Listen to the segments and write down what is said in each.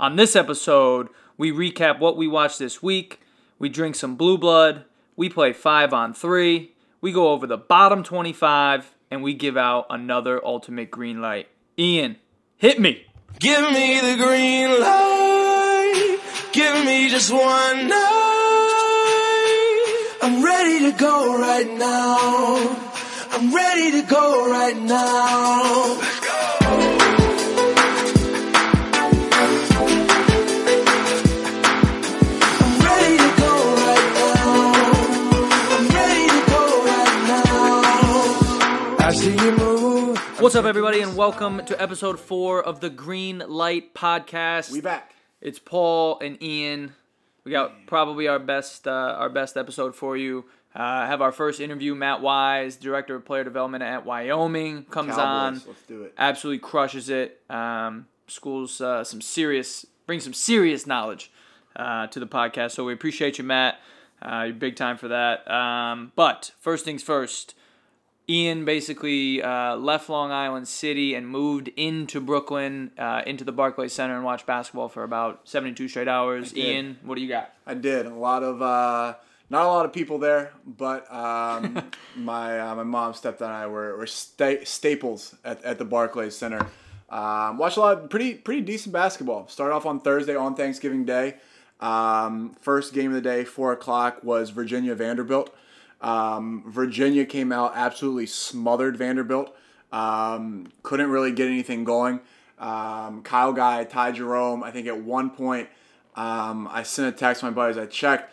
On this episode, we recap what we watched this week, we drink some blue blood, we play 5 on 3, we go over the bottom 25, and we give out another ultimate green light. Ian, hit me. Give me the green light. Give me just one night. I'm ready to go right now. I'm ready to go right now. What's up, everybody, and welcome to episode 4 of the Green Light Podcast. We back. It's Paul and Ian. We got probably our best uh, our best episode for you. Uh, have our first interview. Matt Wise, director of player development at Wyoming, comes Cowboys, on. let's do it. Absolutely crushes it. Um, schools uh, some serious brings some serious knowledge uh, to the podcast. So we appreciate you, Matt. Uh, you're big time for that. Um, but first things first. Ian basically uh, left Long Island City and moved into Brooklyn, uh, into the Barclays Center, and watched basketball for about 72 straight hours. Ian, what do you got? I did a lot of uh, not a lot of people there, but um, my uh, my mom, stepdad, and I were, were sta- staples at, at the Barclays Center. Um, watched a lot of pretty pretty decent basketball. Started off on Thursday on Thanksgiving Day. Um, first game of the day, four o'clock, was Virginia Vanderbilt. Um, Virginia came out absolutely smothered Vanderbilt. Um, couldn't really get anything going. Um, Kyle Guy, Ty Jerome, I think at one point, um, I sent a text to my buddies. I checked.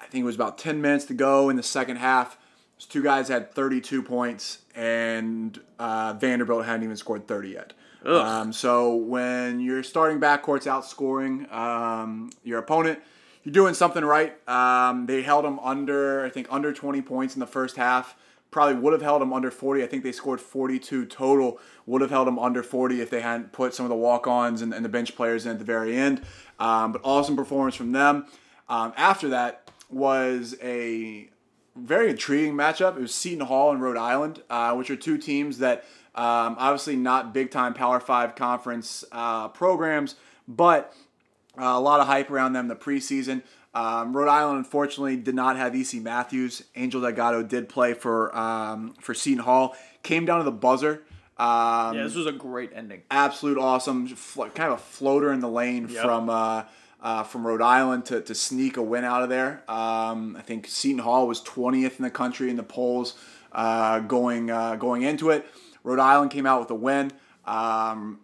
I think it was about 10 minutes to go in the second half. Those two guys had 32 points, and uh, Vanderbilt hadn't even scored 30 yet. Um, so when your starting backcourt's outscoring um, your opponent, you're doing something right. Um, they held them under, I think, under 20 points in the first half. Probably would have held them under 40. I think they scored 42 total. Would have held them under 40 if they hadn't put some of the walk-ons and, and the bench players in at the very end. Um, but awesome performance from them. Um, after that was a very intriguing matchup. It was Seton Hall and Rhode Island, uh, which are two teams that um, obviously not big time Power Five conference uh, programs, but uh, a lot of hype around them the preseason. Um, Rhode Island, unfortunately, did not have EC Matthews. Angel Delgado did play for um, for Seton Hall. Came down to the buzzer. Um, Yeah, this was a great ending. absolute awesome, fl- kind of a floater in the lane Yep. from uh, uh, from Rhode Island to, to sneak a win out of there. Um, I think Seton Hall was 20th in the country in the polls uh, going uh, going into it. Rhode Island came out with a win. Um,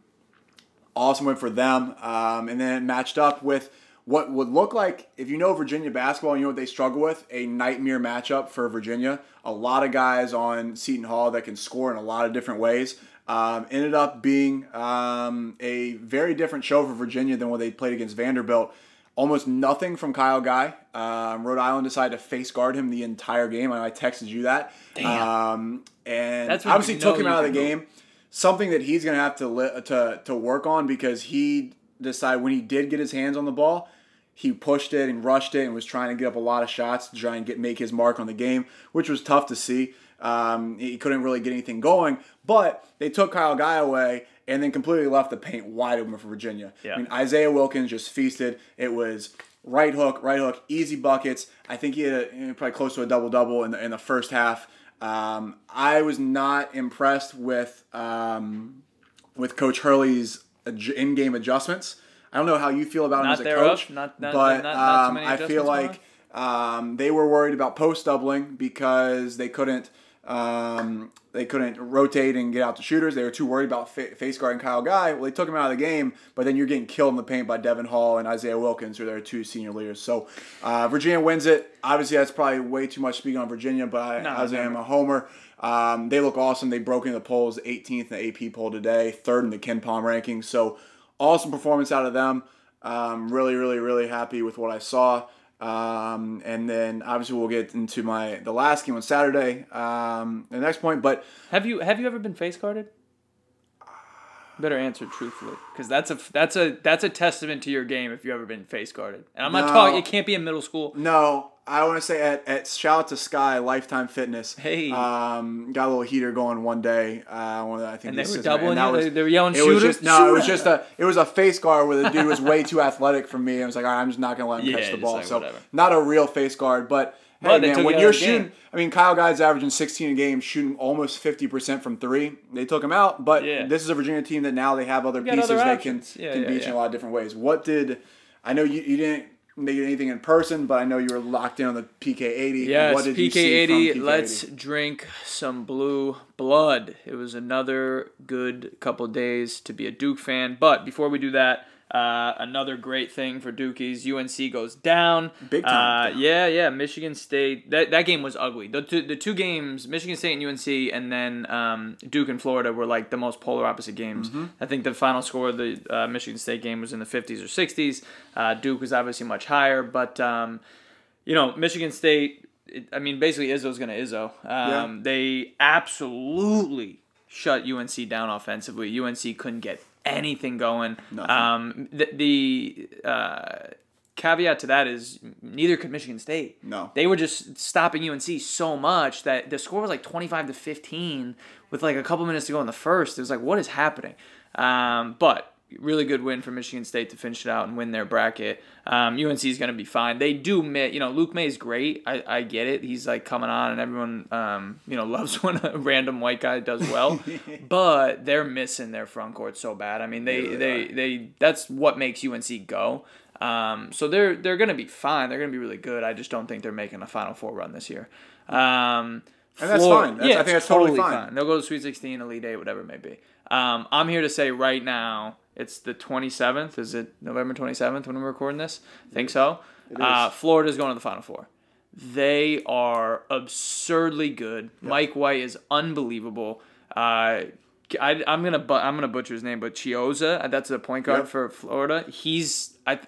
awesome win for them. Um, and then it matched up with what would look like, if you know Virginia basketball, you know what they struggle with, a nightmare matchup for Virginia. A lot of guys on Seton Hall that can score in a lot of different ways. Um, ended up being um, a very different show for Virginia than what they played against Vanderbilt. Almost nothing from Kyle Guy. Um, Rhode Island decided to face guard him the entire game. I texted you that. Um, and That's when you obviously know took him out of the game. go. Something that he's gonna have to li- to to work on because he decided when he did get his hands on the ball, he pushed it and rushed it and was trying to get up a lot of shots to try and get make his mark on the game, which was tough to see. Um, he couldn't really get anything going, but they took Kyle Guy away and then completely left the paint wide open for Virginia. Yeah. I mean, Isaiah Wilkins just feasted. It was right hook, right hook, easy buckets. I think he had a, probably close to a double double in the in the first half. Um, I was not impressed with um, with Coach Hurley's in-game adjustments. I don't know how you feel about him as a coach, not- not- but not- not too um, I feel like um, they were worried about post doubling because they couldn't um, they couldn't rotate and get out to shooters. They were too worried about fa- face guarding Kyle Guy. Well, they took him out of the game, but then you're getting killed in the paint by Devon Hall and Isaiah Wilkins, who are their two senior leaders. So uh, Virginia wins it. Obviously, that's probably way too much speaking on Virginia, but I, No, as I am a homer, um, they look awesome. They broke into the polls, 18th in the AP poll today, third in the KenPom rankings. So awesome performance out of them. Um, really, really, really happy with what I saw. Um, and then obviously we'll get into my the last game on Saturday. Um, the next point, but Have you have you ever been face guarded? Better answer truthfully, because that's a that's a that's a testament to your game if you've ever been face guarded. And I'm not No. talking. It can't be in middle school. no, I want to say at, at shout out to Sky Lifetime Fitness. Hey. um, got a little heater going one day. Uh, one the, I think And they were doubling that was- They- were yelling, It was just no. It was just a it was a face guard where the dude was way too athletic for me. I was like, all right, I'm just not gonna let him Yeah, catch the ball. like, so whatever. not a real face guard, but. Hey they man, when you're the game. shooting, I mean, Kyle Guy's averaging 16 a game, shooting almost 50% from three. They took him out, but Yeah. this is a Virginia team that now they have other pieces other they can, Yeah, can yeah, beat you in a lot of different ways. What did I know you, you didn't make anything in person, but I know you were locked in on the PK80. Yes, what did you see from PK80. PK80? Let's drink some blue blood. It was another good couple days to be a Duke fan. But before we do that, uh, another great thing for Dukies. UNC goes down. Big time Uh. Yeah, yeah. Michigan State. That, that game was ugly. The two, the two games, Michigan State and UNC, and then um, Duke and Florida were like the most polar opposite games. Mm-hmm. I think the final score of the uh, Michigan State game was in the 50s or 60s. Uh, Duke was obviously much higher, but. Um, you know, Michigan State. It, I mean, basically, Izzo's gonna Izzo. Um, They absolutely shut UNC down offensively. UNC couldn't get anything going. Nothing. Um, the the uh, caveat to that is neither could Michigan State. No. they were just stopping UNC so much that the score was like twenty five to fifteen with like a couple minutes to go in the first. It was like, what is happening? Um, but really good win for Michigan State to finish it out and win their bracket. Um, UNC is going to be fine. They do, you know, Luke Maye is great. I, I get it. He's like coming on, and everyone, um, you know, loves when a random white guy does well. but they're missing their front court so bad. I mean, they Yeah, they they, they that's what makes UNC go. Um, so they're they're going to be fine. They're going to be really good. I just don't think they're making a Final Four run this year. Um, And that's Flor- fine. That's- yeah, I think that's totally fine. They'll go to Sweet 16, Elite Eight, whatever it may be. Um, I'm here to say right now, it's the 27th. Is it November 27th when we're recording this? I think so. Uh, Florida's going to the Final Four. They are absurdly good. Mike White is unbelievable. Uh, I, I'm gonna bu- I'm gonna butcher his name, but Chiozza, that's the point guard Yep. for Florida. He's I,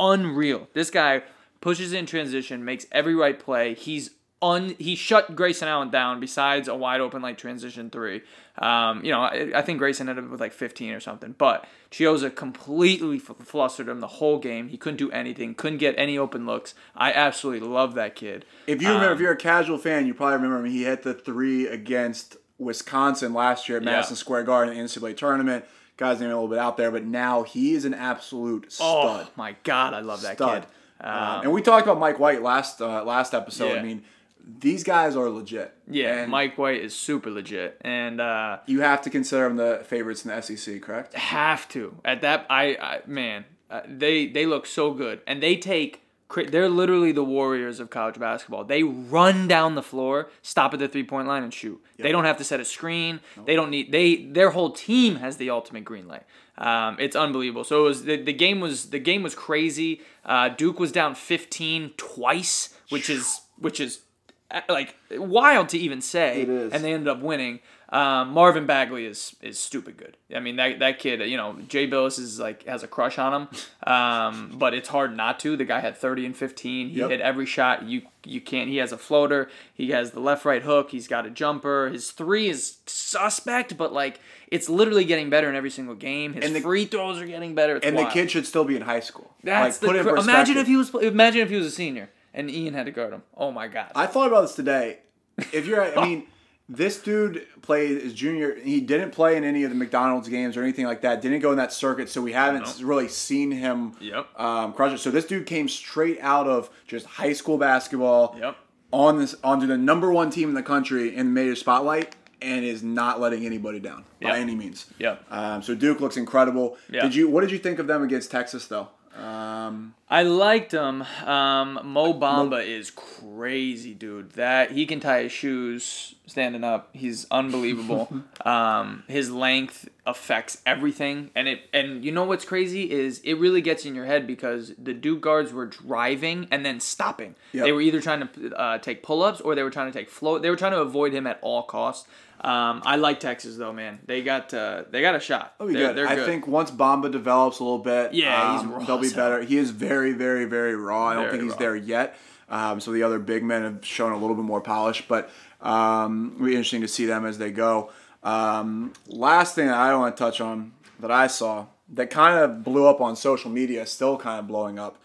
unreal. This guy pushes in transition, makes every right play. He's un he shut Grayson Allen down. Besides a wide open like transition three, um, you know I, I think Grayson ended up with like 15 or something. But Chiozza completely f- flustered him the whole game. He couldn't do anything. Couldn't get any open looks. I absolutely love that kid. If you remember, Um, if you're a casual fan, you probably remember him. He hit the three against Wisconsin last year at Yeah. Madison Square Garden in the NCAA tournament. Guy's name a little bit out there, but now he is an absolute stud. Oh my god, I love that stud. kid. Um, Um, and we talked about Mike White last uh, last episode. Yeah. I mean, these guys are legit. yeah, and Mike White is super legit, and uh, You have to consider them the favorites in the SEC, correct? have to at that. I, I man, uh, they they look so good, and they take. They're literally the warriors of college basketball. They run down the floor, stop at the three point line, and shoot. They don't have to set a screen. They don't need. They their whole team has the ultimate green light. Um, it's unbelievable. So it was the, the game was the game was crazy. Uh, Duke was down 15 twice, which is which is like wild to even say. It is. And they ended up winning. Um, Marvin Bagley is is stupid good. I mean that that kid, you know, Jay Bilas is like has a crush on him, um, but it's hard not to. The guy had thirty and fifteen. He Yep. hit every shot. You you can't. He has a floater. He has the left right hook. He's got a jumper. His three is suspect, but like it's literally getting better in every single game. His And the- free throws are getting better. It's And the kid should still be in high school. That's like, the. imagine if he was. Imagine if he was a senior and Ian had to guard him. Oh my god. I thought about this today. If you're, I mean, this dude played his junior. He didn't play in any of the McDonald's games or anything like that. Didn't go in that circuit, so we haven't really seen him Yep. um, crush it. So this dude came straight out of just high school basketball. Yep. On this, onto the number one team in the country in the major spotlight, and is not letting anybody down by any means. Yep. Um, so Duke looks incredible. Yeah. Did you? What did you think of them against Texas, though? Um, I liked him. Um, Mo Bamba is crazy, dude. That he can tie his shoes standing up. He's unbelievable. um, his length affects everything, and it and you know what's crazy is it really gets in your head because the Duke guards were driving and then stopping. Yep. They were either trying to uh, take pull ups or they were trying to take float. They were trying to avoid him at all costs. Um, I like Texas though, man. They got uh, they got a shot. Be They're- good. they're I good. think once Bamba develops a little bit, Yeah, he's um, they'll be better. He is very, very, very raw. I don't Very think he's raw. there yet. Um, so the other big men have shown a little bit more polish, but um, it'll be interesting to see them as they go. Um, last thing that I want to touch on that I saw that kind of blew up on social media, still kind of blowing up.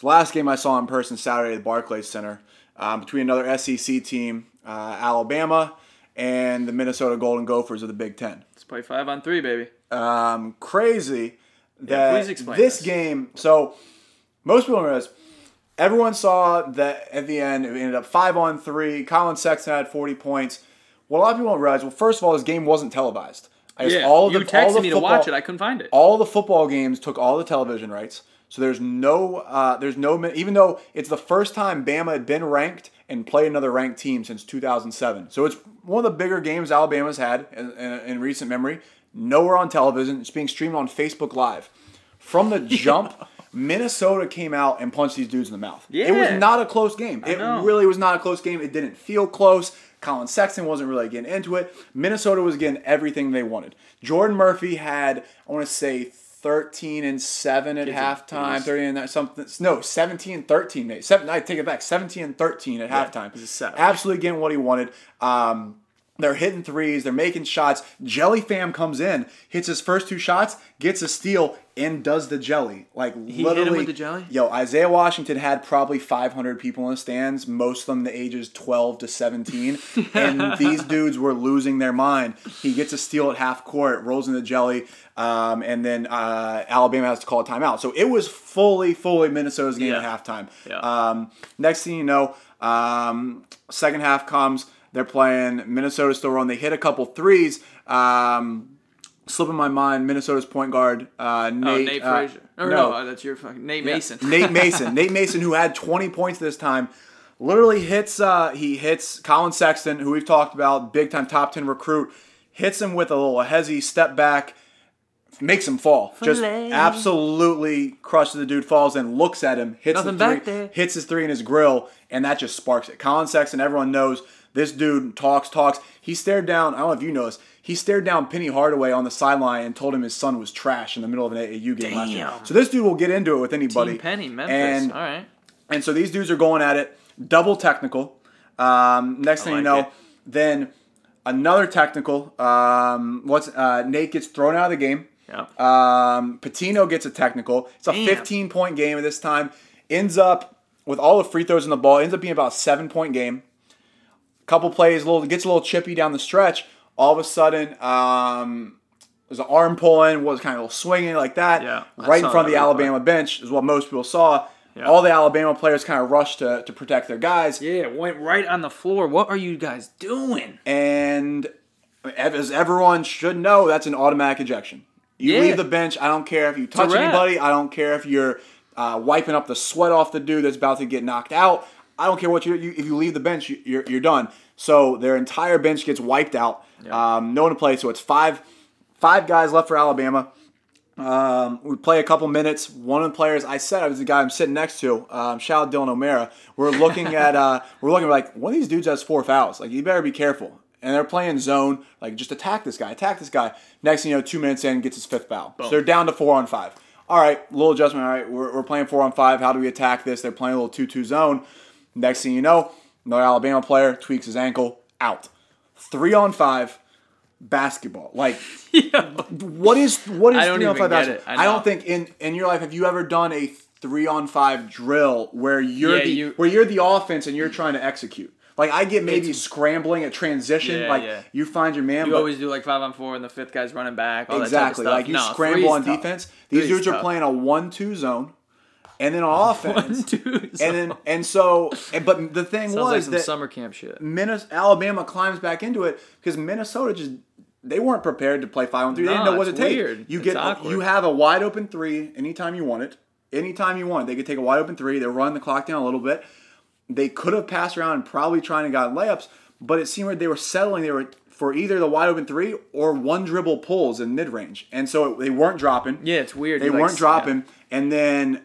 the last game I saw in person Saturday at the Barclays Center um, between another SEC team, uh, Alabama, and the Minnesota Golden Gophers of the Big Ten. Let's play five on three, baby. Um, crazy that please explain this this. game. So most people realize. Everyone saw that at the end. It ended up five on three. Collin Sexton had forty points. What a lot of people don't realize. Well, first of all, this game wasn't televised. I Yeah, all of you the, all texted the me to watch it. I couldn't find it. all the football games took all the television rights. So there's no, uh, there's no, even though it's the first time Bama had been ranked and played another ranked team since 2007. So it's one of the bigger games Alabama's had in, in, in recent memory. Nowhere on television. It's being streamed on Facebook Live. From the jump, Minnesota came out and punched these dudes in the mouth. Yeah. It was not a close game. It know. really was not a close game. It didn't feel close. Collin Sexton wasn't really getting into it. Minnesota was getting everything they wanted. Jordan Murphy had, I want to say, 13 and 7 at halftime. beast. 30 and something. No, 17 and 13, Nate. Seven, I take it back. 17 and 13 at halftime. a savage. Absolutely getting what he wanted. Um, they're hitting threes. They're making shots. Jelly Fam comes in, hits his first two shots, gets a steal, and does the jelly. Like him literally, with the jelly? Yo, Isaiah Washington had probably 500 people in the stands, most of them the ages 12 to 17, and these dudes were losing their mind. He gets a steal at half court, rolls in the jelly, um, and then uh, Alabama has to call a timeout. So it was fully, fully Minnesota's game Yeah. at halftime. Yeah. Um, next thing you know, um, second half comes. They're playing Minnesota still rolling. They hit a couple threes. Um, slipping my mind, Minnesota's point guard uh, Nate. oh, Nate uh, Frazier. Or no, uh, that's your fucking Nate Mason. Nate Mason. Nate Mason, who had 20 points this time, literally hits. Uh, he hits Collin Sexton, who we've talked about, big time top 10 recruit. Hits him with a little hezzy step back, makes him fall. Just absolutely crushes the dude. Falls in, looks at him, hits Nothing the three, back there. hits his three in his grill, and that just sparks it. Collin Sexton, everyone knows this dude talks, talks. He stared down. I don't know if you know this. He stared down Penny Hardaway on the sideline and told him his son was trash in the middle of an AAU game last year. So this dude will get into it with anybody. Team Penny, Memphis. And All right. and so these dudes are going at it, double technical. Um, next thing you know, it. then another technical. Um, what's uh, Nate gets thrown out of the game. Yeah. Um, Pitino gets a technical. It's a Damn. 15 point game at this time. Ends up with all the free throws in the ball. Ends up being about a seven point game. Couple plays, a little gets a little chippy down the stretch. All of a sudden, um, there's an arm pulling, was kind of a little swinging like that. Yeah, right in front of the. Alabama bench is what most people saw. Yeah. All the Alabama players kind of rushed to, to protect their guys. Yeah, it went right on the floor. What are you guys doing? And as everyone should know, that's an automatic ejection. You Yeah. leave the bench. I don't care if you touch anybody. I don't care if you're uh, wiping up the sweat off the dude that's about to get knocked out. I don't care what you, you if you leave the bench, you, you're, you're done. So their entire bench gets wiped out. Um, no one to play. So it's five five guys left for Alabama. Um, we play a couple minutes. One of the players I said I was the guy I'm sitting next to. Um, shout out Dylan O'Mara. We're looking at uh, we're looking like one of these dudes has four fouls. Like you better be careful. And they're playing zone. Like just attack this guy. Attack this guy. Next thing you know, two minutes in, gets his fifth foul. So they're down to four on five. All right, little adjustment. All right, we're, we're playing four on five. How do we attack this? They're playing a little two-two zone. Next thing you know, another Alabama player tweaks his ankle. Out. Three on five basketball. Like what is what is three on five basketball? I I, don't think in in your life have you ever done a three on five drill where you're Yeah, the you- where you're the offense and you're trying to execute. Like I get maybe scrambling at transition, Yeah, like yeah. you find your man. You always do like five on four, and the fifth guy's running back. All exactly like you. No, scramble on tough. defense. These Three's dudes are playing a one-two zone, and then on offense. One, two, and then and so and, but the thing Sounds like was some that summer camp shit. Minnesota, Alabama climbs back into it because Minnesota just they weren't prepared to play five on three. they didn't know what to take. You It's get awkward. you have a wide open three anytime you want it. Anytime you want it, they could take a wide open three. They're running the clock down a little bit. They could have passed around and probably trying to got layups, but it seemed like they were settling. They were for either the wide open three or one dribble pulls in mid range, and so it, they weren't dropping. Yeah, it's weird. They You, like, weren't s- dropping, and then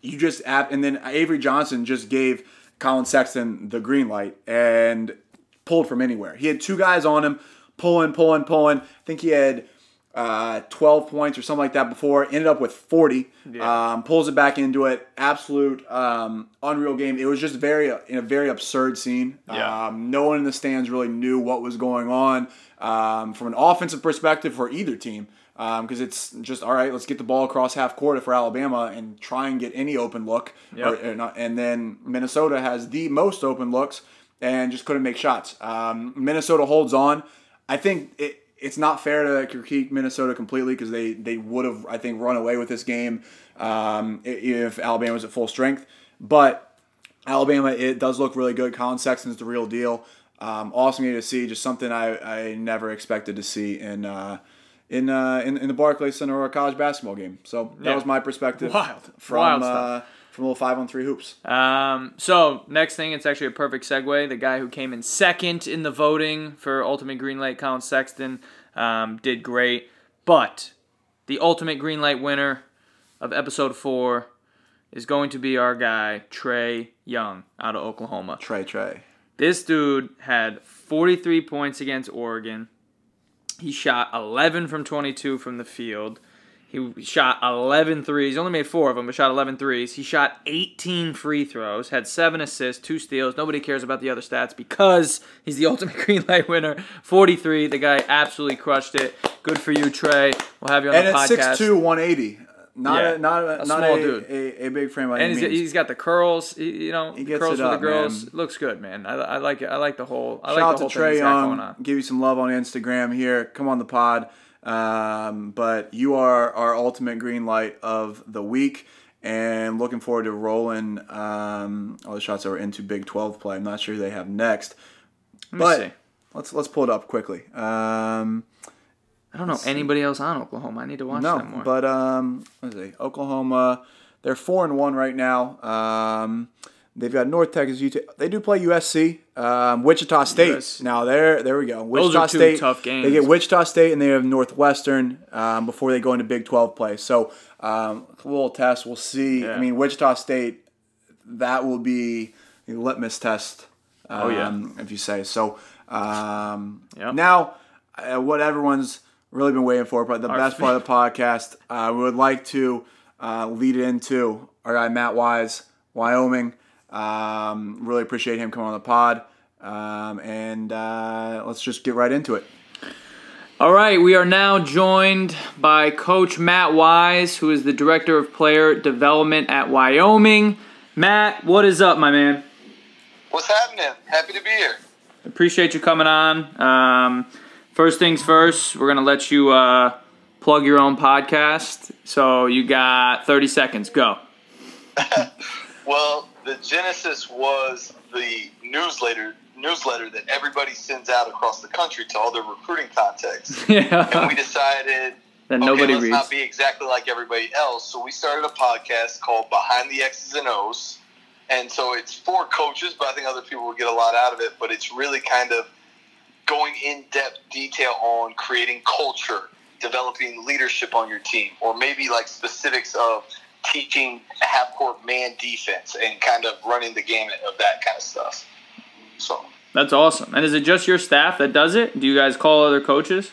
you just app, and then Avery Johnson just gave Collin Sexton the green light and pulled from anywhere. He had two guys on him, pulling, pulling, pulling. I think he had uh, 12 points or something like that before. Ended up with 40. Yeah. Um, pulls it back into it. Absolute um, unreal game. It was just very in a very absurd scene. Yeah. Um, no one in the stands really knew what was going on um, from an offensive perspective for either team. Because it's just all right. Let's get the ball across half court for Alabama and try and get any open look. Yep. Or, or not, and then Minnesota has the most open looks and just couldn't make shots. Um, Minnesota holds on. I think it, it's not fair to critique Minnesota completely because they, they would have, I think, run away with this game um, if Alabama was at full strength. But Alabama, it does look really good. Collin Sexton's the real deal. Um, awesome to see. Just something I, I never expected to see in uh, in, uh, in in the Barclays Center or a college basketball game. So that Yeah. was my perspective. Wild. from Wild uh, from little five on three hoops. Um, so next thing, it's actually a perfect segue. The guy who came in second in the voting for Ultimate Green Light, Collin Sexton, um, did great. But the Ultimate Green Light winner of episode four is going to be our guy Trae Young out of Oklahoma. Trae Trae. This dude had 43 points against Oregon. He shot 11 from 22 from the field. He shot 11 threes. He only made four of them, but shot 11 threes. He shot 18 free throws, had seven assists, two steals. Nobody cares about the other stats because he's the ultimate green light winner. 43. The guy absolutely crushed it. Good for you, Trae. We'll have you on And the it's podcast. 6'2", 180. Not Yeah, a, not a, a not small a, dude. A, a big frame by and he's got, he's got the curls, he- you know, the gets curls it for the girls. man. Looks good, man. I, I like it. I like the whole. I Shout like out the to whole Trae got going Young. Give you some love on Instagram here. Come on the pod. Um, but you are our ultimate green light of the week. And looking forward to rolling um, all the shots that were into Big 12 play. I'm not sure who they have next. Let But see. let's let's pull it up quickly. Um, I don't know anybody else on Oklahoma. I need to watch no, them more. but um, let's see. Oklahoma, they're four and one right now. Um, they've got North Texas, Utah. They do play USC, um, Wichita State. US. Now there, there we go. Wichita State, tough They get Wichita State and they have Northwestern um, before they go into Big Twelve play. So um, a little test. We'll see. Yeah. I mean, Wichita State, that will be a litmus test. Um, Oh, yeah. if you say so. Um, Yep. Now, uh, what everyone's really been waiting for, but the Our best part of the podcast, uh, we would like to uh, lead it into our guy Matt Wise, Wyoming. Um, really appreciate him coming on the pod, um, and uh, let's just get right into it. All right, we are now joined by Coach Matt Wise, who is the Director of Player Development at Wyoming. Matt, what is up, my man? What's happening? Happy to be here. Appreciate you coming on. Um, first things first, we're gonna let you uh, plug your own podcast. So you got 30 seconds. Go. Well, the genesis was the newsletter newsletter that everybody sends out across the country to all their recruiting contacts. Yeah. And we decided that okay, nobody let's reads. not be exactly like everybody else. So we started a podcast called Behind the X's and O's. And so it's for coaches, but I think other people will get a lot out of it. But it's really kind of going in depth detail on creating culture, developing leadership on your team, or maybe like specifics of teaching half court man defense and kind of running the gamut of that kind of stuff. So That's awesome. And is it just your staff that does it? Do you guys call other coaches?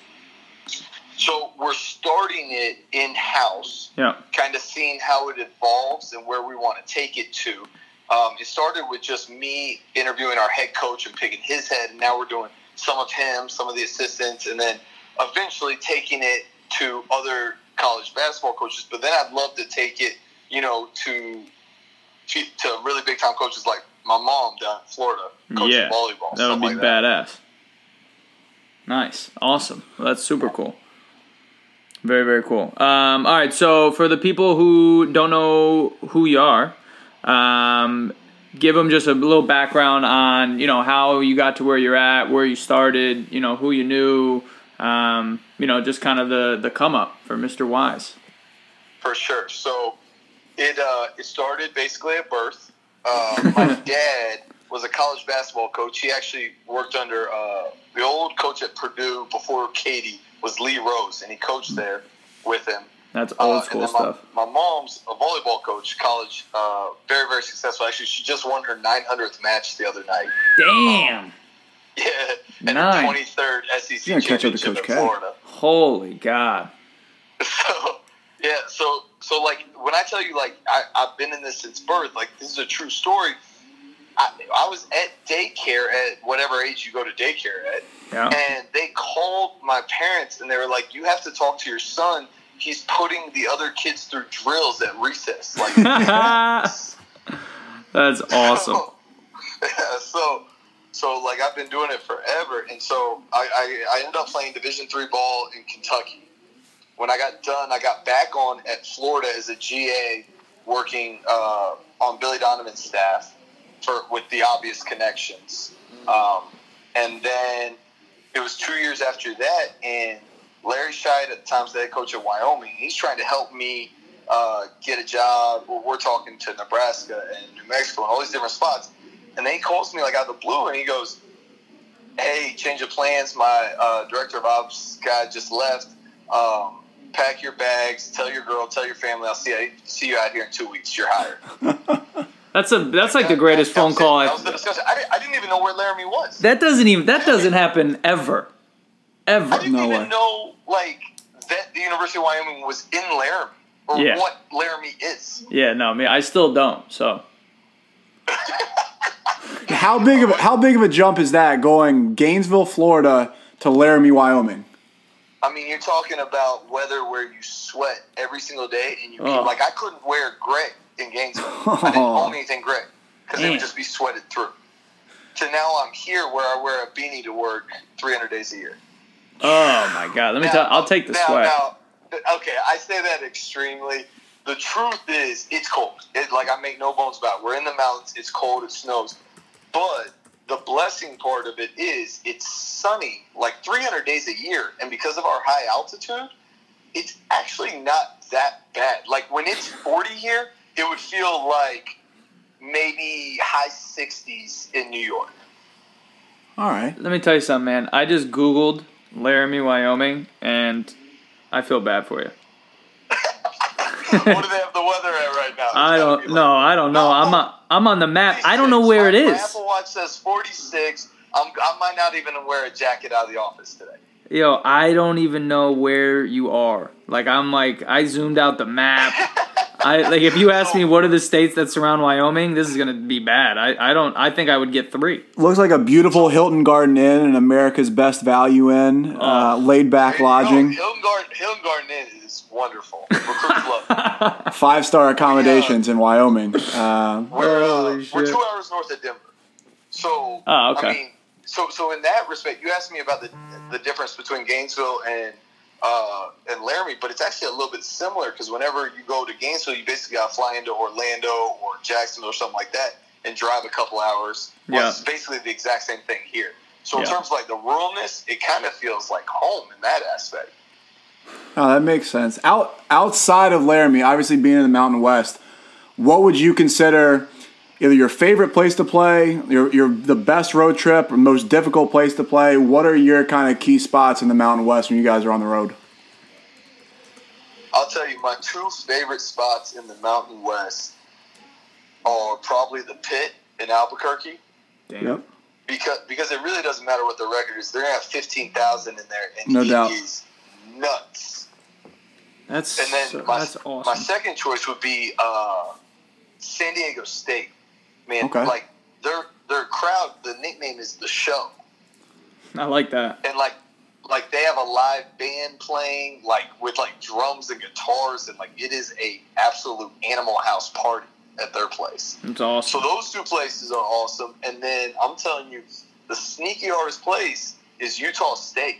so we're starting it in house. Yeah. kind of seeing how it evolves and where we want to take it to. Um, it started with just me interviewing our head coach and picking his head, and now we're doing some of him, some of the assistants, and then eventually taking it to other college basketball coaches. But then I'd love to take it, you know, to to, really big time coaches like my mom down in Florida, coaching Yeah, volleyball. That would be like that. badass. Nice. Awesome. Well, that's super cool. Very, very cool. Um, all right, so for the people who don't know who you are, um, give them just a little background on, you know, how you got to where you're at, where you started, you know, who you knew, um, you know, just kind of the, the come up for Mr. Wise. For sure. So it uh, it started basically at birth. Uh, my dad was a college basketball coach. He actually worked under uh, the old coach at Purdue before Keady was Lee Rose, and he coached there with him. That's Uh, old school my, stuff. My mom's a volleyball coach, college, uh, very very successful. Actually, she just won her 900th match the other night. Damn. Yeah, and the 23rd SEC You're gonna catch up to championship Coach in K. Florida. Holy God. so yeah so so like when i tell you like I, i've been in this since birth like this is a true story I, I was at daycare at whatever age you go to daycare at, Yeah. and they called my parents and they were like, "You have to talk to your son. He's putting the other kids through drills at recess." Like, That's awesome. yeah, so, so like I've been doing it forever, and so I, I, I ended up playing Division three ball in Kentucky. When I got done, I got back on at Florida as a GA, working uh, on Billy Donovan's staff for with the obvious connections. Um, and then it was two years after that, and Larry Shyatt at the time's the head coach of Wyoming. He's trying to help me uh, get a job. Well, we're talking to Nebraska and New Mexico and all these different spots. And then he calls me like out of the blue, and he goes, "Hey, change of plans. My uh, director of ops guy just left. Um, pack your bags. Tell your girl. Tell your family. I'll see you, see you out here in two weeks. You're hired." That's a that's like the greatest phone call. I've, the discussion. I didn't, I didn't even know where Laramie was. that doesn't even that doesn't happen ever, I ever. didn't No even way. know like that the University of Wyoming was in Laramie or Yeah. what Laramie is. Yeah, no, I mean I still don't. So How big of a, how big of a jump is that going Gainesville, Florida to Laramie, Wyoming? I mean, you're talking about weather where you sweat every single day, and you Oh. like I couldn't wear gray in Gainesville. I didn't own anything gray because it would just be sweated through. To now I'm here where I wear a beanie to work 300 days a year. Oh my god, let me tell. I'll take the now, sweat. Now, okay, I say that extremely. The truth is, it's cold. It, like I make no bones about. It. We're in the mountains. It's cold. It snows. But the blessing part of it is, it's sunny like 300 days a year, and because of our high altitude, it's actually not that bad. Like when it's 40 here, it would feel like maybe high 60s in New York. All right. Let me tell you something, man. I just googled Laramie, Wyoming, and I feel bad for you. what do they have the weather at right now? I It's don't like- know. I don't know. I'm on, I'm on the map. I don't know where it is. My. Apple Watch says 46. I'm, I might not even wear a jacket out of the office today. Yo, I don't even know where you are. Like I'm like I zoomed out the map. I like if you ask me what are the states that surround Wyoming, this is gonna be bad. I, I don't I think I would get three. Looks like a beautiful Hilton Garden Inn and America's Best Value Inn, uh, laid back lodging, Hilton Garden, Hilton Garden Inn is wonderful. Recruits love it. five star accommodations in Wyoming. Uh, We're, uh, we're two hours north of Denver. So, Oh, okay. I mean, so so in that respect, you asked me about the the difference between Gainesville and uh, and Laramie, but it's actually a little bit similar because whenever you go to Gainesville, you basically got to fly into Orlando or Jacksonville or something like that and drive a couple hours. Well, Yeah. It's basically the exact same thing here. So in Yeah. terms of like the ruralness, it kind of feels like home in that aspect. oh, that makes sense. Out outside of Laramie, obviously being in the Mountain West, what would you consider either your favorite place to play, your your the best road trip, or most difficult place to play? What are your kind of key spots in the Mountain West when you guys are on the road? I'll tell you, my two favorite spots in the Mountain West are probably the Pit in Albuquerque. Yep. because because it really doesn't matter what the record is. They're gonna have fifteen thousand in there, and No he doubt. is nuts. That's And then so- my, that's my second choice would be uh, San Diego State. Man, Okay. like their their crowd, the nickname is the show, I like that. and like like they have a live band playing, like with like drums and guitars, and like it is a absolute Animal House party at their place. It's awesome. So those two places are awesome. And then I'm telling you, the sneaky hardest place is Utah State.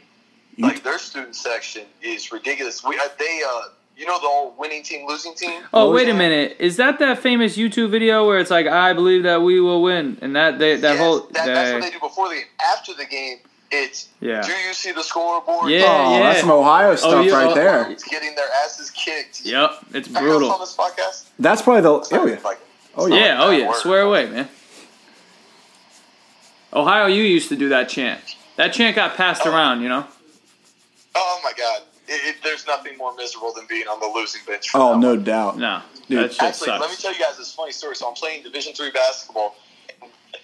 Like their student section is ridiculous. We uh, they uh you know the old winning team losing team. Oh What wait a that? minute! Is that that famous YouTube video where it's like I believe that we will win and that they, that Yes, whole that, that's what they- they do before the game. After the game, it's Yeah. do you see the scoreboard? Yeah, oh, yeah. that's some Ohio oh, stuff yeah, right oh, there. It's getting their asses kicked. Yep, it's Have I on brutal. this podcast? That's probably the. Oh Sorry yeah. if Oh yeah. Yeah, oh yeah, word. swear away, man. Ohio, you used to do that chant. That chant got passed Oh. around, you know. Oh my god. It, it, there's nothing more miserable than being on the losing bench. for Oh no one. doubt. No, Dude, that shit Actually, let me tell you guys this funny story. So I'm playing Division three basketball.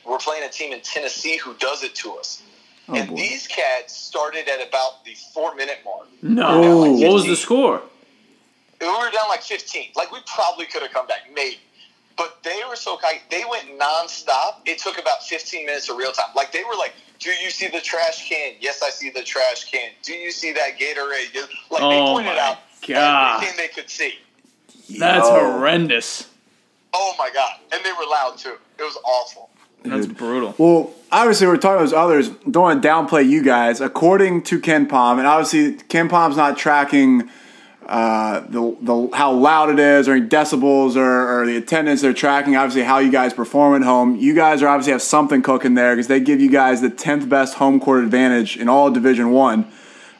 We're playing a team in Tennessee who does it to us. Oh and boy. these cats started at about the four minute mark. No, Oh. what was the score? We were down like 15. Like we probably could have come back, maybe. But they were so kind. They went nonstop. It took about 15 minutes of real time. Like they were like, "Do you see the trash can? Yes, I see the trash can. Do you see that Gatorade?" Yes. Like they Oh pointed my out God. everything they could see. That's Yo. horrendous. Oh my god! And they were loud too. It was awful. That's Dude. brutal. Well, obviously, we're talking to those others. Don't want to downplay you guys. According to KenPom, and obviously, KenPom's not tracking uh, the, the how loud it is, or decibels, or, or the attendance. They're tracking obviously how you guys perform at home. You guys are obviously have something cooking there because they give you guys the tenth best home court advantage in all Division One.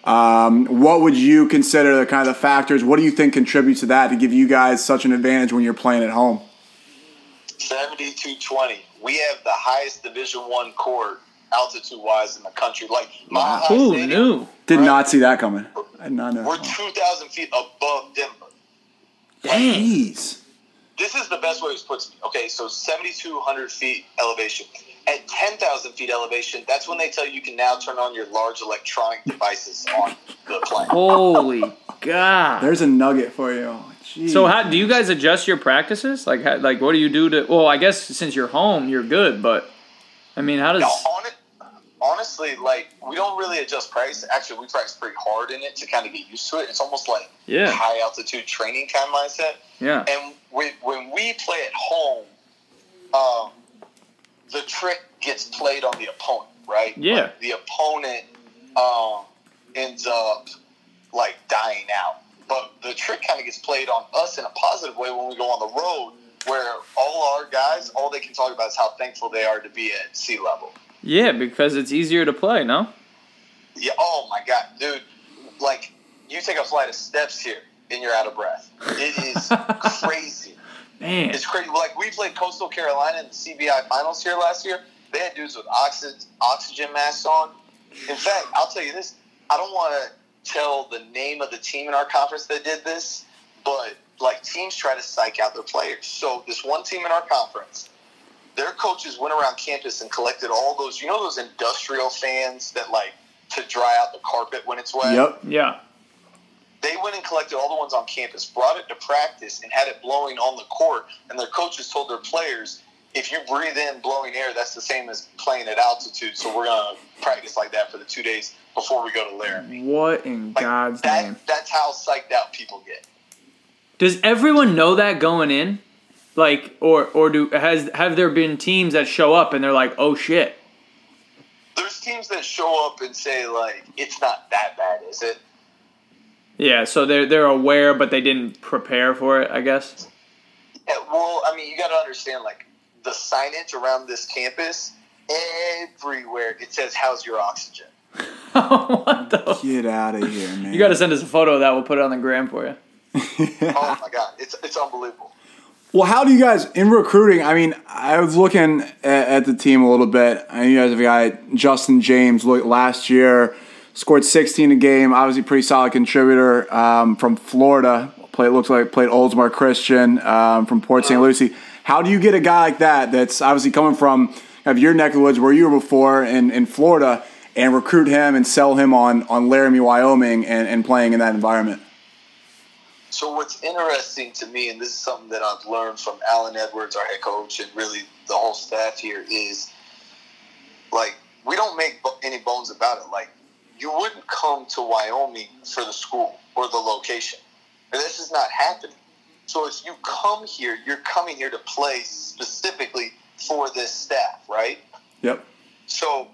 Um, what would you consider the kind of the factors? What do you think contributes to that to give you guys such an advantage when you're playing at home? 72-20. We have the highest Division One court altitude wise in the country. Like Mile Wow. High Who Stadium, knew? Did Right. not see that coming. I did not know. We're 2,000 feet above Denver. Jeez. This is the best way it puts me. Okay, so 7,200 feet elevation. At 10,000 feet elevation, that's when they tell you you can now turn on your large electronic devices on the plane. Holy God. There's a nugget for you. Oh, jeez. So how do you guys adjust your practices? Like how, like what do you do to? Well, I guess since you're home, you're good. But I mean, how does? No, on it, honestly, like we don't really adjust price. Actually, we practice pretty hard in it to kind of get used to it. It's almost like Yeah. high altitude training kind of mindset. Yeah. And when, when we play at home, um, the trick gets played on the opponent, right? Yeah. Like, the opponent um, ends up like dying out. But the trick kind of gets played on us in a positive way when we go on the road, where all our guys, all they can talk about is how thankful they are to be at sea level. Yeah, because it's easier to play. No. Yeah. Oh my god, dude! Like you take a flight of steps here and you're out of breath. It is crazy. Man. It's crazy. Like we played Coastal Carolina in the CBI finals here last year. They had dudes with oxygen oxygen masks on. In fact, I'll tell you this: I don't want to tell the name of the team in our conference that did this, but like teams try to psych out their players. So this one team in our conference, their coaches went around campus and collected all those, you know, those industrial fans that like to dry out the carpet when it's wet. Yep. Yeah. They went and collected all the ones on campus, brought it to practice, and had it blowing on the court. And their coaches told their players, if you breathe in blowing air, that's the same as playing at altitude. So we're gonna practice like that for the two days before we go to Laramie. What in Like, God's that, name? That's how psyched out people get. Does everyone know that going in? Like, or or do has have there been teams that show up and they're like, oh shit? There's teams that show up and say like, "It's not that bad, is it?" Yeah. So they're they're aware, but they didn't prepare for it. I guess. Yeah, well, I mean, you got to understand, like the signage around this campus, everywhere it says, "How's your oxygen?" what the? Get out of here, man. You got to send us a photo of that. We'll put it on the gram for you. Oh my god, it's it's unbelievable. Well, how do you guys in recruiting? I mean, I was looking at, at the team a little bit. I know you guys have got Justin James. Last year scored 16 a game. Obviously, pretty solid contributor um, from Florida. Played looks like played Oldsmar Christian um, from Port St. Lucie. How do you get a guy like that that's obviously coming from of your neck of the woods where you were before in, in Florida and recruit him and sell him on on Laramie, Wyoming, and, and playing in that environment? So what's interesting to me, and this is something that I've learned from Allen Edwards, our head coach, and really the whole staff here, is like we don't make any bones about it. Like you wouldn't come to Wyoming for the school or the location. And this is not happening. So if you come here, you're coming here to play specifically for this staff, right? Yep. So,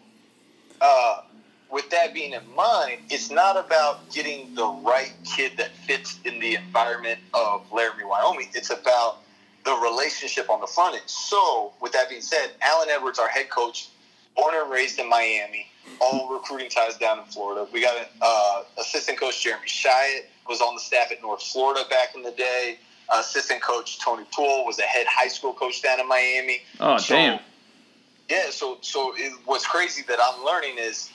uh, with that being in mind, it's not about getting the right kid that fits in the environment of Laramie, Wyoming. It's about the relationship on the front end. So, with that being said, Allen Edwards, our head coach, born and raised in Miami, all recruiting ties down in Florida. We got an uh, assistant coach Jeremy Shyatt, was on the staff at North Florida back in the day. Uh, assistant coach Tony Poole was a head high school coach down in Miami. Oh So, damn. Yeah, so so it, what's crazy that I'm learning is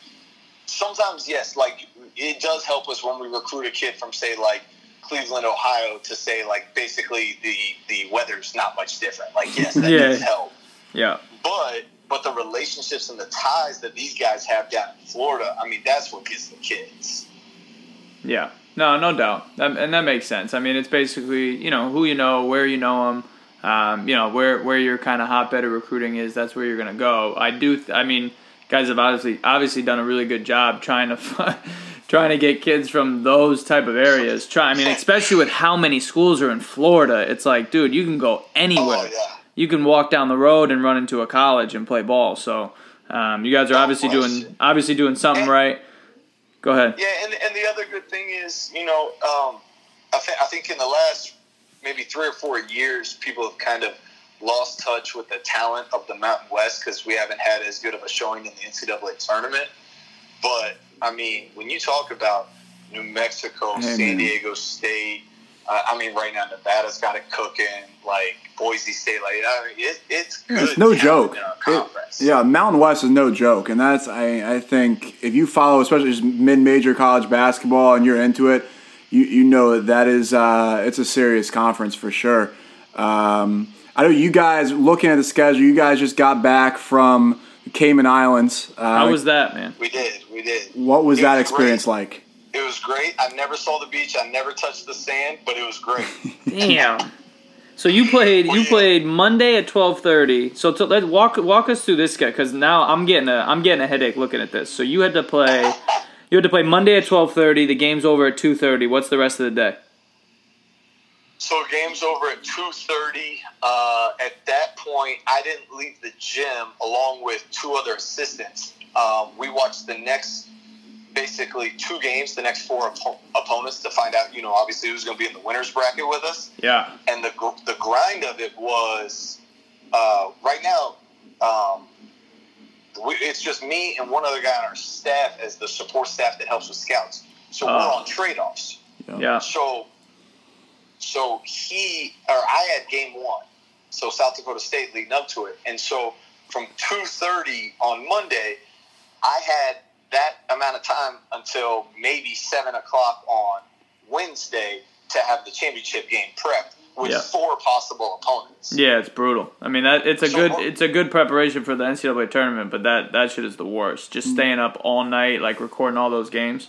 sometimes yes, like it does help us when we recruit a kid from say like Cleveland, Ohio, to say like basically the the weather's not much different. Like yes, that Yeah. does help, Yeah. but but the relationships and the ties that these guys have down in Florida, I mean, that's what gets the kids. Yeah. No, no doubt. And that makes sense. I mean, it's basically, you know, who you know, where you know them. um, you know where where your kind of hotbed of recruiting is, that's where you're going to go. I do. Th- I mean, guys have obviously obviously done a really good job trying to. Trying to get kids from those type of areas. Try, I mean, especially with how many schools are in Florida, it's like, dude, you can go anywhere Oh yeah. you can walk down the road and run into a college and play ball. So um, you guys are obviously doing obviously doing something And- right. Go ahead. Yeah, and, and the other good thing is, you know, um, I, th- I think in the last maybe three or four years, people have kind of lost touch with the talent of the Mountain West because we haven't had as good of a showing in the NCAA tournament. But I mean, when you talk about New Mexico, Hey, San man. Diego State, uh, I mean, right now Nevada's got it cooking. Like Boise State, like I mean, it, it's good. It's no joke. It- yeah, Mountain West is no joke, and that's I, I think if you follow, especially just mid-major college basketball, and you're into it, you you know that that is uh, it's a serious conference for sure. Um, I know you guys looking at the schedule. You guys just got back from the Cayman Islands. Uh, How was that, man? we did, we did. what was It that was experience great. like? It was great. I never saw the beach. I never touched the sand, but it was great. Damn. So you played you played Monday at twelve thirty. So to, let walk walk us through this guy because now I'm getting a I'm getting a headache looking at this. So you had to play you had to play Monday at twelve thirty. The game's over at two thirty. What's the rest of the day? So game's over at two thirty. Uh, at that point, I didn't leave the gym along with two other assistants. Um, we watched the next, basically two games, the next four oppo- opponents to find out, you know, obviously who's going to be in the winners bracket with us. Yeah. and the gr- the grind of it was uh, right now. Um, we, it's just me and one other guy on our staff as the support staff that helps with scouts. So we're Oh. on trade offs. Yeah. So so he or I had game one. So South Dakota State leading up to it, and so from two thirty on Monday, I had that amount of time until maybe seven o'clock on Wednesday to have the championship game prepped with Yeah. four possible opponents. Yeah, it's brutal. I mean that it's a So good it's a good preparation for the NCAA tournament, but that that shit is the worst. Just mm-hmm. staying up all night, like recording all those games.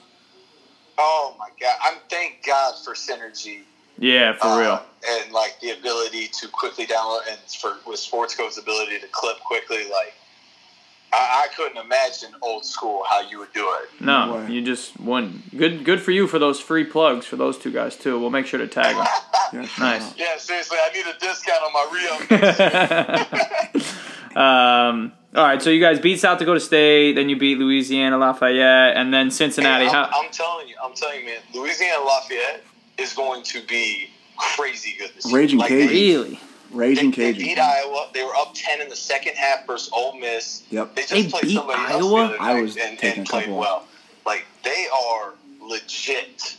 Oh my god! I'm thank God for synergy Yeah, for uh, real. and like the ability to quickly download and for with Sportscode's ability to clip quickly. Like I, I couldn't imagine old school how you would do it. No, No you just won. Good, good for you for those free plugs for those two guys too. We'll make sure to tag them. Yeah, Nice. Yeah, seriously, I need a discount on my Rio. um, all right, so you guys beat South Dakota State, then you beat Louisiana Lafayette, and then Cincinnati. I'm, I'm telling you, I'm telling you, man, Louisiana Lafayette is going to be crazy good this Raging year. Cajun. Really? Raging they, they beat Iowa. They were up ten in the second half versus Ole Miss. Yep. They just They played beat somebody else Iowa? the other I was and, taking and a played couple well. Like they are legit.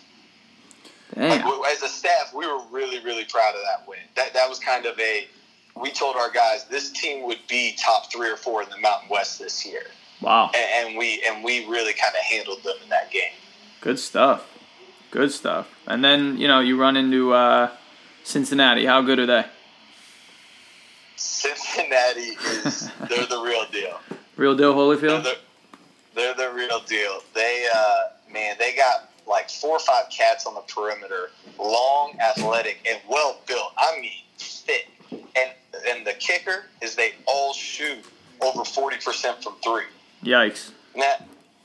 Damn. Like as a staff, we were really, really proud of that win. That that was kind of a. We told our guys this team would be top three or four in the Mountain West this year, Wow. and, and we and we really kind of handled them in that game. Good stuff. Good stuff. And then you know you run into uh, Cincinnati. How good are they? Cincinnati is they're the real deal. Real deal, They're Holyfield. the, they're the real deal. They uh, man, they got like four or five cats on the perimeter, long, athletic, and well built. I mean, thick. And and the kicker is they all shoot over forty percent from three. Yikes. Now,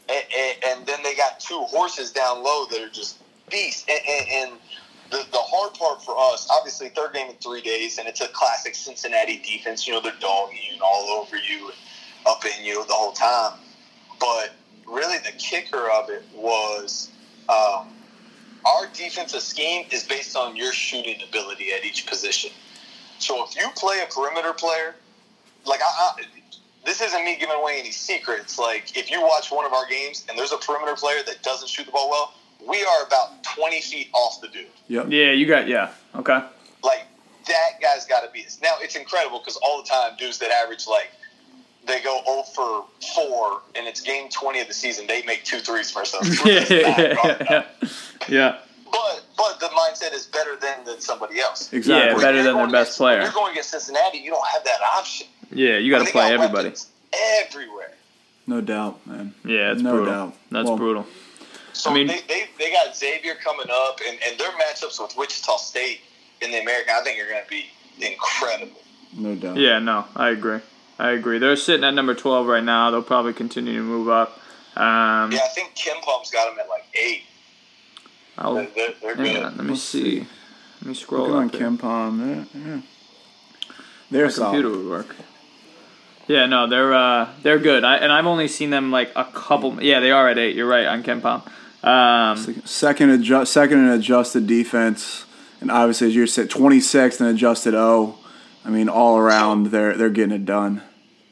and, and, and then they got two horses down low that are just beasts. And, and, and the, the hard part for us, obviously, third game in three days, and it's a classic Cincinnati defense. You know, they're dogging you and all over you up in you the whole time. But really, the kicker of it was um, our defensive scheme is based on your shooting ability at each position. So if you play a perimeter player, like I, I this isn't me giving away any secrets. Like if you watch one of our games and there's a perimeter player that doesn't shoot the ball well, we are about 20 feet off the dude. Yep. Yeah, you got yeah. Okay. Like that guy's got to be this. Now it's incredible because all the time dudes that average like they go 0 for 4 and it's game 20 of the season, they make two threes versus us. yeah, yeah, yeah, yeah. Yeah. But but the mindset is better than than somebody else. Exactly. Yeah, When better than their best against- when player. You're going against Cincinnati, you don't have that option. Yeah, you got to play got everybody. Everywhere. No doubt, man. Yeah, it's No brutal. doubt. That's Well, brutal. So I mean- they, they, they got Xavier coming up, and, and their matchups with Wichita State in the American, I think are going to be incredible. No doubt. Yeah, no, I agree. I agree. They're sitting at number 12 right now. They'll probably continue to move up. Um, Yeah, I think KenPom's got them at like eight. I'll, They're, they're, they're hang good. on, let me see. Let me scroll Look on up there. KenPom. They're, yeah. They're My computer would work. Yeah, no, they're uh, they're good. I, and I've only seen them like a couple. Yeah, they are at eight. You're right on KenPom. Um, Second adjust, second in adjusted defense, and obviously as you said, 26th and adjusted O. I mean, all around they're they're getting it done.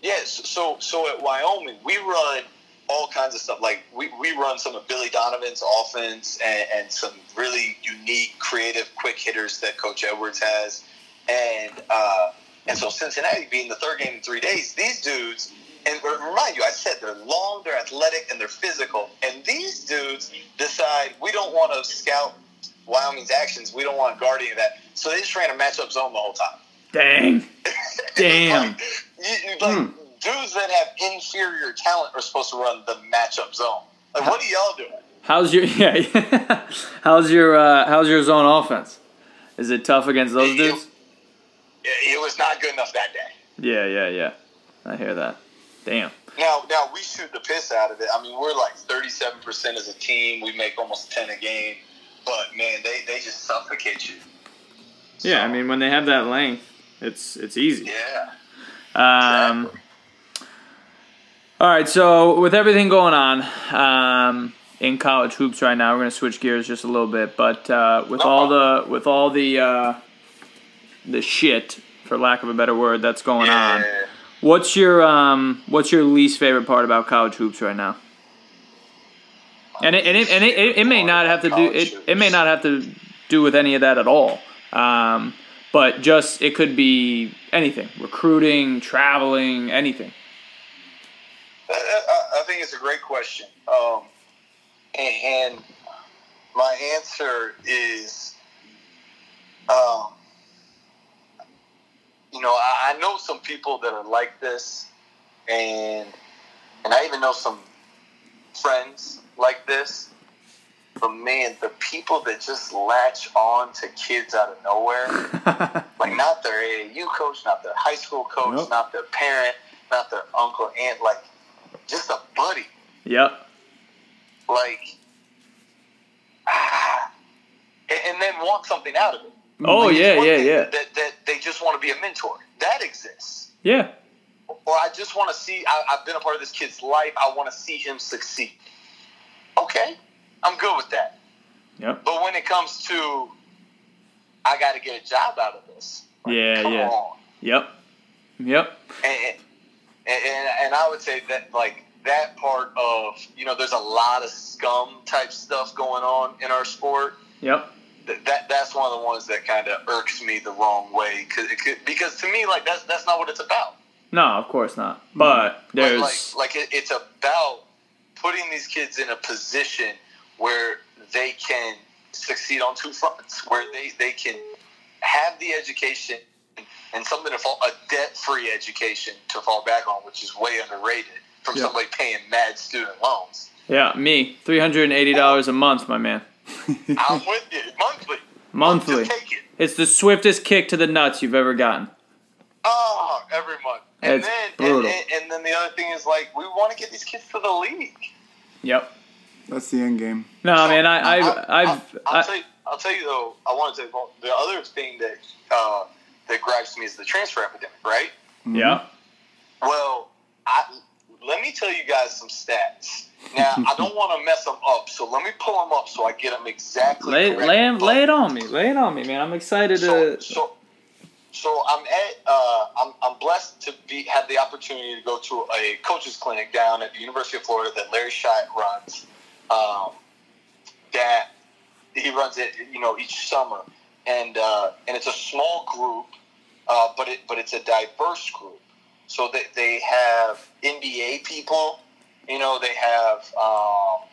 Yes. So so at Wyoming, we run all kinds of stuff. Like we, we run some of Billy Donovan's offense and, and some really unique, creative, quick hitters that Coach Edwards has. And uh, and so Cincinnati being the third game in three days, these dudes. And remind you, I said they're long, they're athletic, and they're physical. And these dudes decide we don't want to scout Wyoming's actions. We don't want to guard any of that. So they just ran a matchup zone the whole time. dang. Damn. like, you, like dudes that have inferior talent are supposed to run the matchup zone. Like, what are y'all doing? How's your yeah? how's your uh, how's your zone offense? Is it tough against those It- dudes? It, it was not good enough that day. Yeah, yeah, yeah. I hear that. Damn. Now, now we shoot the piss out of it. I mean, we're like thirty-seven percent as a team. We make almost ten a game, but man, they, they just suffocate you. Yeah, I mean when they have that length, it's it's easy. Yeah. Um, Exactly. all right, so with everything going on um, in college hoops right now, we're gonna switch gears just a little bit. But uh, with No all the with all the uh, the shit, for lack of a better word, that's going on, Yeah. What's your um, what's your least favorite part about college hoops right now? And it, and it, and it, it, it may not have to do it, it may not have to do with any of that at all. Um, but just it could be anything, recruiting, traveling, anything. I, think it's a great question. Um, and my answer is, um, you know, I, I know some people that are like this, and and I even know some friends like this. But man, the people that just latch on to kids out of nowhere, like not their AAU coach, not their high school coach, Nope. not their parent, not their uncle, aunt, like just a buddy. Yep. Like, ah, and, and then want something out of it. Oh Like, yeah, yeah, yeah, That, that they just want to be a mentor. That exists. yeah. Or I just want to see, I, I've been a part of this kid's life. I want to see him succeed. Okay, I'm good with that. Yep. But when it comes to, I got to get a job out of this. like, Yeah, come yeah. on. Yep. Yep. and, and, and, and I would say that like that part of you know there's a lot of scum type stuff going on in our sport. Yep. That, that that's one of the ones that kind of irks me the wrong way cause could, because to me like that's that's not what it's about. No, of course not. But Like there's like, like it, it's about putting these kids in a position where they can succeed on two fronts, where they they can have the education and something to fall a debt free education to fall back on, which is way underrated from Yeah. somebody paying mad student loans. yeah, me three hundred and eighty dollars a month, my man. I'm with you monthly. Monthly. Just take it. It's the swiftest kick to the nuts you've ever gotten. Oh, every month. And It's then brutal. and, and, and then the other thing is like we want to get these kids to the league. Yep. That's the end game. No, I mean I, I've, I'll, I've, I'll, tell you, I'll tell you though. I want to say well, the other thing that uh, that gripes me is the transfer epidemic, right? yeah. Well, I, let me tell you guys some stats. Now, I don't want to mess them up, so let me pull them up so I get them exactly. Lay, correct. lay, lay it on me. Lay it on me, man. I'm excited so, to. so, so I'm at uh, I'm, I'm blessed to be have the opportunity to go to a coaches clinic down at the University of Florida that Larry Shyatt runs. Um, that he runs it, you know, each summer, and uh, and it's a small group, uh, but it but it's a diverse group. So they they have NBA people, you know, they have um,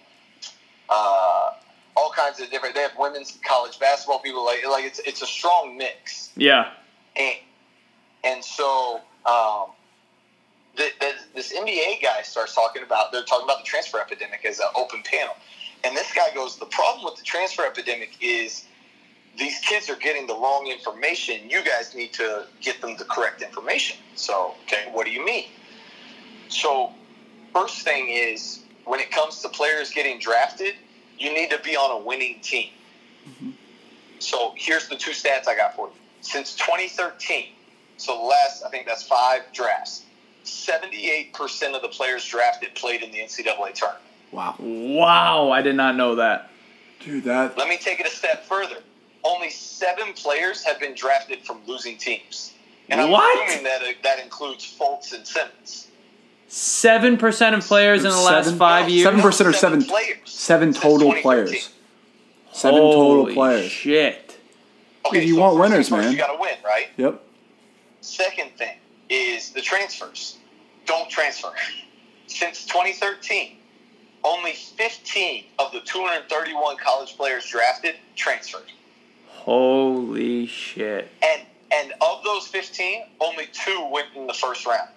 uh, all kinds of different. They have women's college basketball people. Like like it's it's a strong mix Yeah. and and so um, the, the, this NBA guy starts talking about they're talking about the transfer epidemic as an open panel, and this guy goes, the problem with the transfer epidemic is these kids are getting the wrong information. You guys need to get them the correct information. So, okay, what do you mean? So, first thing is when it comes to players getting drafted, you need to be on a winning team. Mm-hmm. So, here's the two stats I got for you. Since 2013, so the last, I think that's five drafts, 78% of the players drafted played in the NCAA tournament. Wow, Wow, I did not know that. dude, that Let me take it a step further. Only seven players have been drafted from losing teams. And I'm What? assuming that uh, that includes Fultz and Simmons. Seven percent of players in the last Seven- five years. Seven percent or seven seven players seven since total 2013. players. Seven total Holy players. Shit. Okay, Dude, you so want first winners, things first, man. You got to win, right? Yep. Second thing is the transfers. Don't transfer. Since 2013, only 15 of the 231 college players drafted transferred. Holy shit. And and of those 15, only two went in the first round.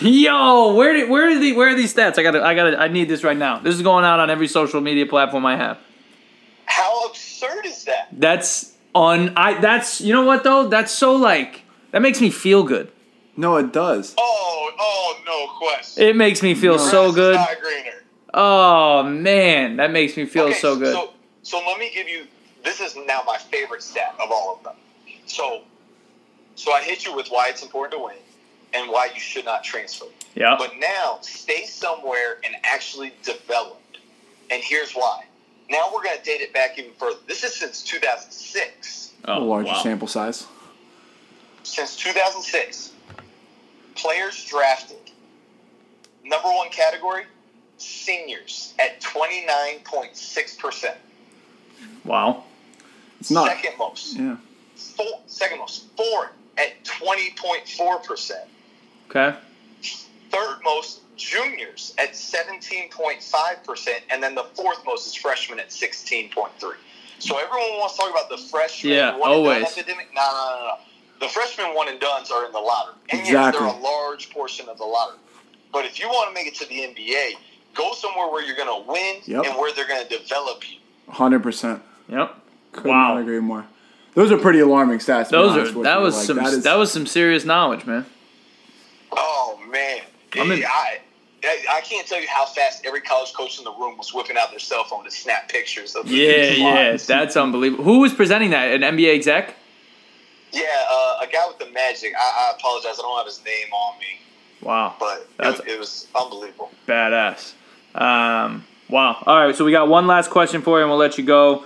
Yo, where did where are the where are these stats? I gotta I gotta I need this right now. This is going out on every social media platform I have. How absurd is that? That's on I that's you know what though? That's so like that makes me feel good. No, it does. Oh, oh, no question. It makes me feel so good. not greener. Oh man, that makes me feel Okay, so good. So, so let me give you. This is now my favorite stat of all of them. So, so I hit you with why it's important to win and why you should not transfer. yeah. But now stay somewhere and actually develop. And here's why. Now we're going to date it back even further. This is since 2006. a Oh, larger wow. sample size. Since 2006, players drafted. Number one category, seniors at 29.6%. Wow. It's not. Second most. Yeah. Four, second most. Foreign at 20.4%. Okay. Third most, juniors at 17.5%. And then the fourth most is freshmen at 16.3. So everyone wants to talk about the freshman Yeah, one always. epidemic. No, no, no, no. The freshman one and dones are in the lottery. And Exactly. yes, they're a large portion of the lottery. But if you want to make it to the NBA, go somewhere where you're going to win Yep. and where they're going to develop you. Hundred percent. Yep. Could Wow. not agree more. Those are pretty alarming stats. to Those are that you. was Like, some that that, is- was some serious knowledge, man. Oh man, I'm in- I, I I can't tell you how fast every college coach in the room was whipping out their cell phone to snap pictures of the Yeah, new yeah, that's unbelievable. Who was presenting that? An NBA exec? yeah. Uh, a guy with the magic. I, I apologize, I don't have his name on me, Wow, but it, That's- was- it was unbelievable. badass. Um, wow. All right, so we got one last question for you, and we'll let you go.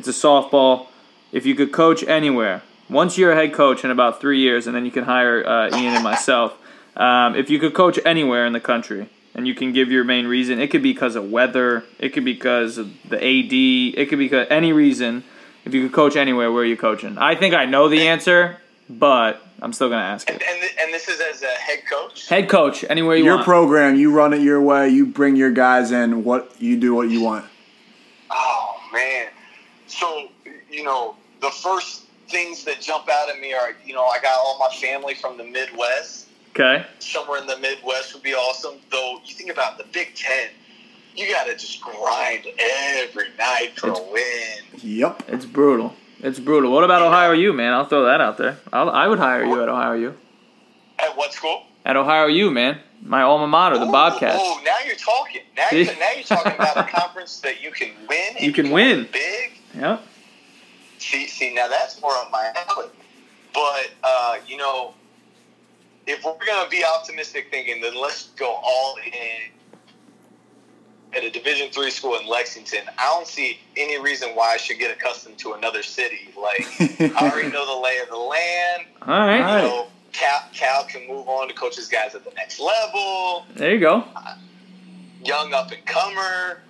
It's a softball. If you could coach anywhere, once you're a head coach in about three years, and then you can hire uh, Ian and myself. Um, if you could coach anywhere in the country, and you can give your main reason, it could be because of weather, it could be because of the AD, it could be 'cause- any reason. If you could coach anywhere, where are you coaching? I think I know the answer, but I'm still gonna ask And it. and, and this is as a head coach. Head coach, anywhere you want. your want. program. You run it your way. You bring your guys in. What you do, what you want. Oh man. So you know the first things that jump out at me are you know I got all my family from the Midwest. okay. somewhere in the Midwest would be awesome. Though you think about the Big Ten, you got to just grind every night for a win. Yep. It's brutal. It's brutal. What about Ohio U, man? I'll throw that out there. I'll, I would hire you at Ohio U. At what school? At Ohio U, man. My alma mater, the Ooh, Bobcats. Oh, now you're talking. Now you're, now you're talking about a conference that you can win. and You can win. big. Yep. See, see, now that's more up my alley. But uh, you know, if we're gonna be optimistic thinking, then let's go all in at a Division three school in Lexington. I don't see any reason why I should get accustomed to another city. Like I already know the lay of the land. All right. You know, Cal, Cal can move on to coach his guys at the next level. There you go. Young up and comer.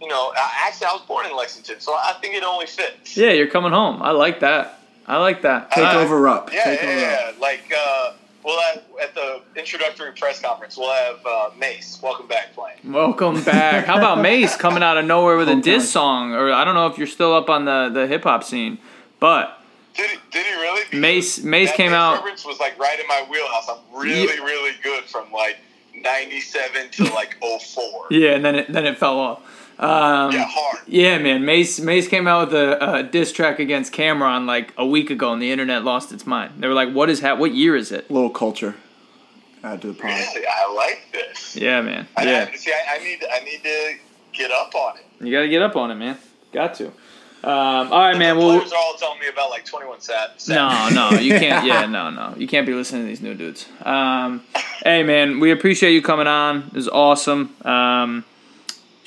You know, actually, I was born in Lexington, so I think it only fits. Yeah, you're coming home. I like that. I like that. Take Uh, over up. Yeah, Take yeah, over yeah. up. Like uh, we'll have at the introductory press conference, we'll have uh, Mase. Welcome back, playing. Welcome back. How about Mase coming out of nowhere with a Hometown. diss song? Or I don't know if you're still up on the, the hip hop scene, but Did he? Did he really? Because Mase Mase that came Mase out. Reference was like right in my wheelhouse. I'm really, Yeah. really good from like '97 to like 04. Yeah, and then it then it fell off. Um, Yeah, hard. Yeah, man. Mase Mase came out with a, a diss track against Cam'ron like a week ago, and the internet lost its mind. They were like, "What is ha- What year is it?" Little culture. Add to the pod. Really, I like this. Yeah, man. I, Yeah, I, see, I, I need I need to get up on it. you got to get up on it, man. Got to. Um, all right, man. the Well, players are all telling me about like twenty one sat. no, no, you can't. Yeah, no, no, you can't be listening to these new dudes. Um, hey, man, we appreciate you coming on. It was awesome. Um,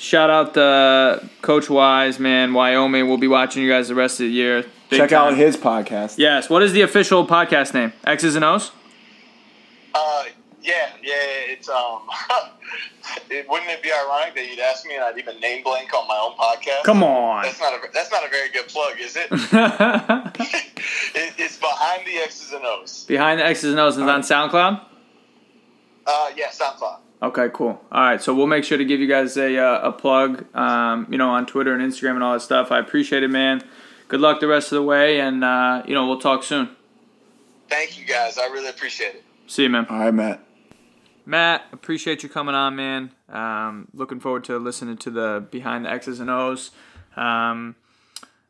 shout out to Coach Wise, man. Wyoming. We'll be watching you guys the rest of the year. Big Check time. out his podcast. Yes. What is the official podcast name? X's and O's. Uh, yeah, yeah, it's um. it, wouldn't it be ironic that you'd ask me and I'd even name blank on my own podcast? Come on. That's not a that's not a very good plug, is it? it it's behind the X's and O's. Behind the X's and O's is on SoundCloud. Uh, yeah, SoundCloud. Okay, cool. All right, so we'll make sure to give you guys a uh, a plug, um, you know, on Twitter and Instagram and all that stuff. I appreciate it, man. Good luck the rest of the way, and uh, you know, we'll talk soon. Thank you guys. I really appreciate it. See you, man. All right, Matt. Matt, appreciate you coming on, man. Um, looking forward to listening to the behind the X's and O's. Um,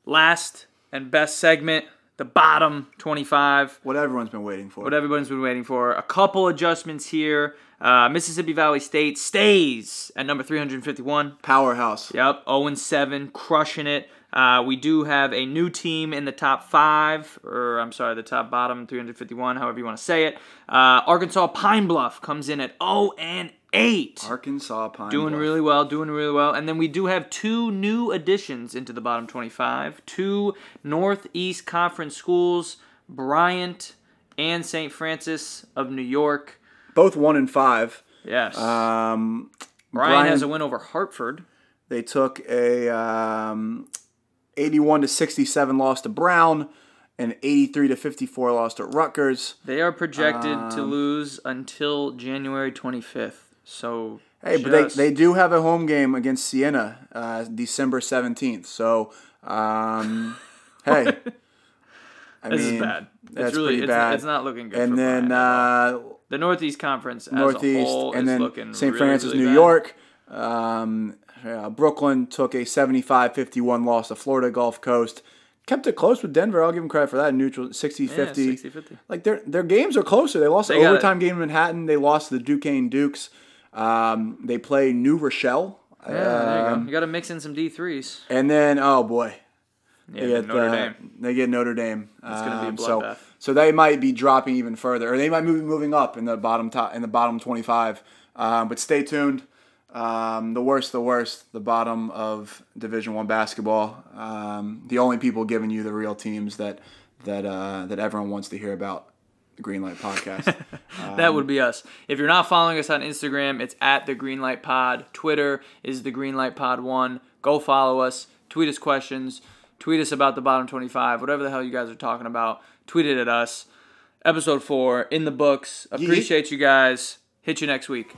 last and best segment, the bottom twenty-five. What everyone's been waiting for. what everyone's been waiting for. A couple adjustments here. Uh, Mississippi Valley State stays at number 351. Powerhouse. Yep, 0 7, crushing it. Uh, we do have a new team in the top five, or I'm sorry, the top bottom 351, however you want to say it. Uh, Arkansas Pine Bluff comes in at 0 and 8. Arkansas Pine. Doing Bluff. really well, doing really well. And then we do have two new additions into the bottom 25. Two Northeast Conference schools, Bryant and St. Francis of New York. Both one and five. Yes. Um, Bryant Bryant- has a win over Hartford. They took a um, 81 to 67 loss to Brown, and 83 to 54 loss to Rutgers. They are projected to Um, lose until January 25th. So Hey, but they, they do have a home game against Siena, uh, December 17th. So, um, hey. I this mean, is bad. That's it's really pretty it's, bad. it's not looking good. and then uh, the Northeast Conference as Northeast, a whole and is then looking St. really, Francis, really New bad. York. Um, yeah, Brooklyn took a 75-51 loss to Florida Gulf Coast. Kept it close with Denver. I'll give them credit for that. Neutral 60-50. Yeah, 60-50. Like their their games are closer. They lost They the overtime game in Manhattan. They lost to the Duquesne Dukes. Um, they play New Rochelle. Yeah, there you Um, go. You got to mix in some D threes. And then oh boy, Yeah, they get Notre uh, Dame. They get Notre Dame. It's gonna be a Um, so, bloodbath. so they might be dropping even further, or they might be moving up in the bottom top in the bottom twenty five. Um, but stay tuned. Um, the worst, the worst, the bottom of Division One basketball. Um, the only people giving you the real teams that that uh, that everyone wants to hear about. The Greenlight Podcast. That would be us. If you're not following us on Instagram, it's at the Greenlight Pod. Twitter is the Greenlight Pod One. Go follow us. Tweet us questions. Tweet us about the bottom 25. Whatever the hell you guys are talking about. Tweet it at us. Episode four in the books. Appreciate you guys. Hit you next week.